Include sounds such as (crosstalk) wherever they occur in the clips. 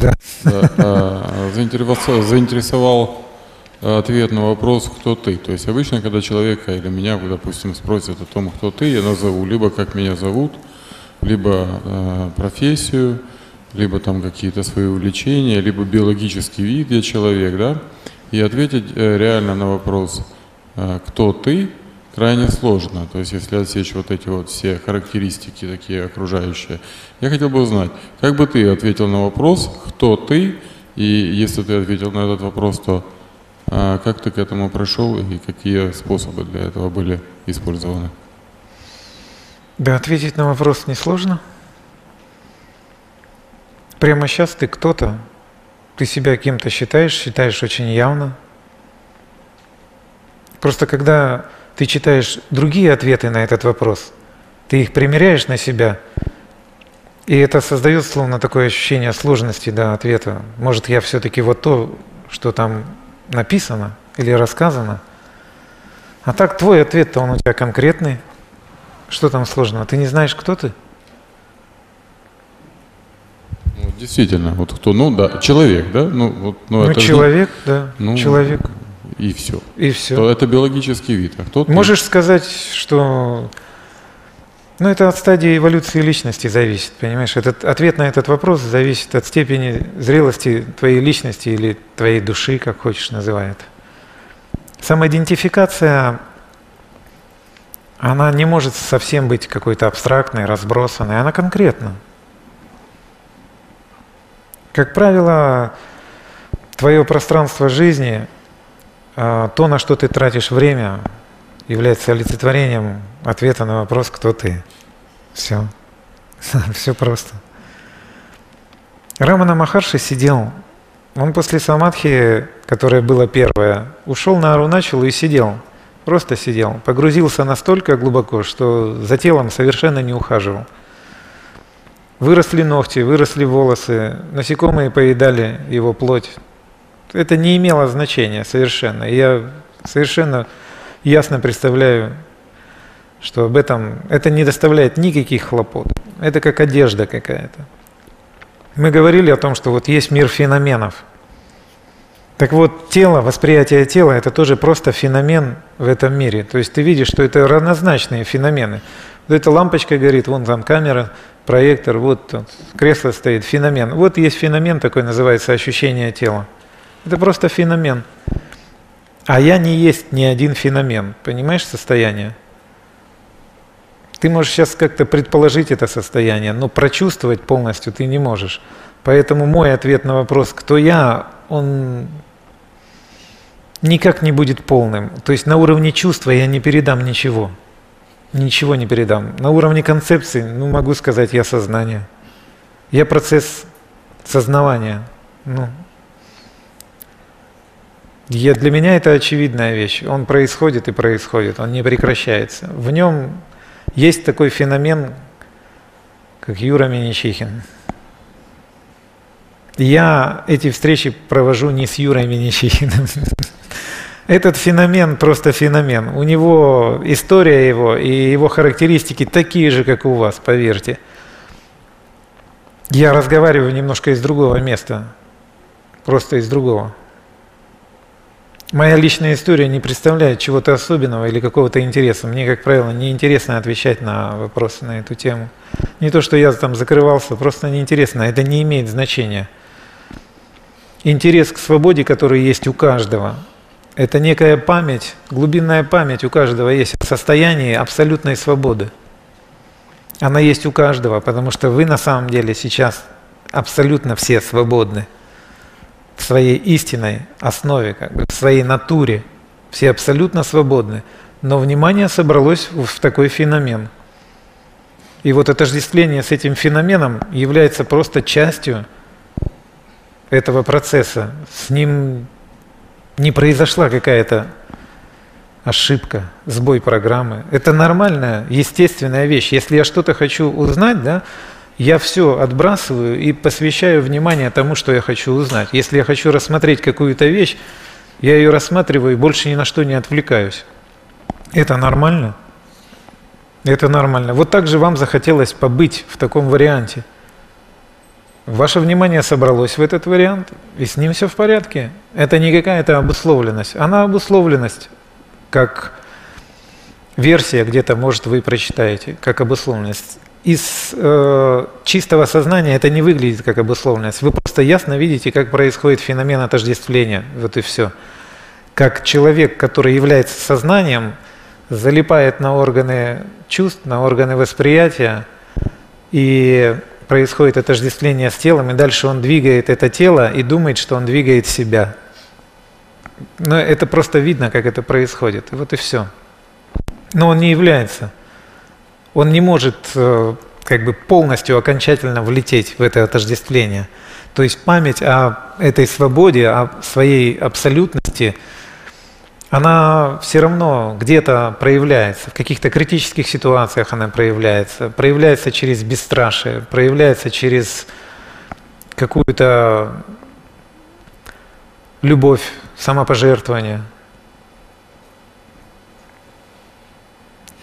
Да. да заинтересовал, заинтересовал ответ на вопрос, кто ты. То есть обычно, когда человека или меня, допустим, спросят о том, кто ты, я назову либо как меня зовут, либо э, профессию, либо там какие-то свои увлечения, либо биологический вид я человек, да, и ответить э, реально на вопрос, э, кто ты, крайне сложно. То есть если отсечь вот эти вот все характеристики такие окружающие, я хотел бы узнать, как бы ты ответил на вопрос, кто ты, и если ты ответил на этот вопрос, то а как ты к этому пришел и какие способы для этого были использованы? Да, ответить на вопрос несложно. Прямо сейчас ты кто-то, ты себя кем-то считаешь, считаешь очень явно. Просто когда ты читаешь другие ответы на этот вопрос, ты их примеряешь на себя, и это создает словно такое ощущение сложности да, ответа. Может, я все-таки вот то, что там написано или рассказано. А так твой ответ-то он у тебя конкретный. Что там сложного? Ты не знаешь, кто ты? Ну, действительно, вот кто, ну да, человек, да? Ну, вот, ну, ну это человек, же, да, ну, человек. И все. И все. То это биологический вид. А кто Можешь ты? сказать, что ну, это от стадии эволюции личности зависит, понимаешь? Этот ответ на этот вопрос зависит от степени зрелости твоей личности или твоей души, как хочешь называй это. Самоидентификация, она не может совсем быть какой-то абстрактной, разбросанной, она конкретна. Как правило, твое пространство жизни, то, на что ты тратишь время, является олицетворением ответа на вопрос, кто ты. Все. (laughs) Все просто. Рамана Махарши сидел, он после самадхи, которая была первая, ушел на Аруначалу и сидел, просто сидел, погрузился настолько глубоко, что за телом совершенно не ухаживал. Выросли ногти, выросли волосы, насекомые поедали его плоть. Это не имело значения совершенно. Я совершенно ясно представляю, что об этом это не доставляет никаких хлопот. Это как одежда какая-то. Мы говорили о том, что вот есть мир феноменов. Так вот, тело, восприятие тела – это тоже просто феномен в этом мире. То есть ты видишь, что это равнозначные феномены. Вот эта лампочка горит, вон там камера, проектор, вот тут кресло стоит, феномен. Вот есть феномен такой, называется ощущение тела. Это просто феномен. А я не есть ни один феномен. Понимаешь состояние? Ты можешь сейчас как-то предположить это состояние, но прочувствовать полностью ты не можешь. Поэтому мой ответ на вопрос, кто я, он никак не будет полным. То есть на уровне чувства я не передам ничего. Ничего не передам. На уровне концепции, ну могу сказать, я сознание. Я процесс сознавания. Ну, я, для меня это очевидная вещь. Он происходит и происходит, он не прекращается. В нем есть такой феномен, как Юра Миничихин. Я эти встречи провожу не с Юрой Миничихиным. (laughs) Этот феномен просто феномен. У него история его и его характеристики такие же, как у вас, поверьте. Я разговариваю немножко из другого места, просто из другого. Моя личная история не представляет чего-то особенного или какого-то интереса. Мне, как правило, неинтересно отвечать на вопросы на эту тему. Не то, что я там закрывался, просто неинтересно. Это не имеет значения. Интерес к свободе, который есть у каждого, это некая память, глубинная память у каждого есть о состоянии абсолютной свободы. Она есть у каждого, потому что вы на самом деле сейчас абсолютно все свободны в своей истинной основе, как бы, в своей натуре. Все абсолютно свободны. Но внимание собралось в такой феномен. И вот отождествление с этим феноменом является просто частью этого процесса. С ним не произошла какая-то ошибка, сбой программы. Это нормальная, естественная вещь. Если я что-то хочу узнать, да, я все отбрасываю и посвящаю внимание тому, что я хочу узнать. Если я хочу рассмотреть какую-то вещь, я ее рассматриваю и больше ни на что не отвлекаюсь. Это нормально? Это нормально. Вот так же вам захотелось побыть в таком варианте. Ваше внимание собралось в этот вариант, и с ним все в порядке. Это не какая-то обусловленность. Она обусловленность, как версия где-то, может, вы прочитаете, как обусловленность. Из э, чистого сознания это не выглядит как обусловленность. Вы просто ясно видите, как происходит феномен отождествления. Вот и все. Как человек, который является сознанием, залипает на органы чувств, на органы восприятия, и происходит отождествление с телом, и дальше он двигает это тело и думает, что он двигает себя. Но это просто видно, как это происходит. Вот и все. Но он не является. Он не может э, как бы полностью, окончательно влететь в это отождествление. То есть память о этой свободе, о своей абсолютности – она все равно где-то проявляется, в каких-то критических ситуациях она проявляется, проявляется через бесстрашие, проявляется через какую-то любовь, самопожертвование.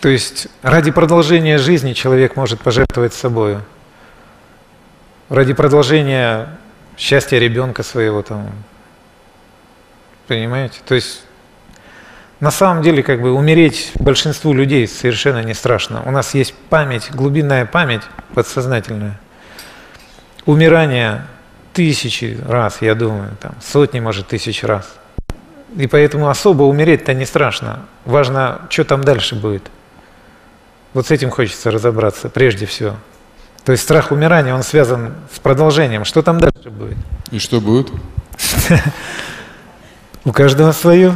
То есть ради продолжения жизни человек может пожертвовать собой. Ради продолжения счастья ребенка своего там. Понимаете? То есть на самом деле, как бы умереть большинству людей совершенно не страшно. У нас есть память, глубинная память подсознательная. Умирание тысячи раз, я думаю, там, сотни, может, тысяч раз. И поэтому особо умереть-то не страшно. Важно, что там дальше будет. Вот с этим хочется разобраться прежде всего. То есть страх умирания, он связан с продолжением. Что там дальше будет? И что будет? (laughs) У каждого свое.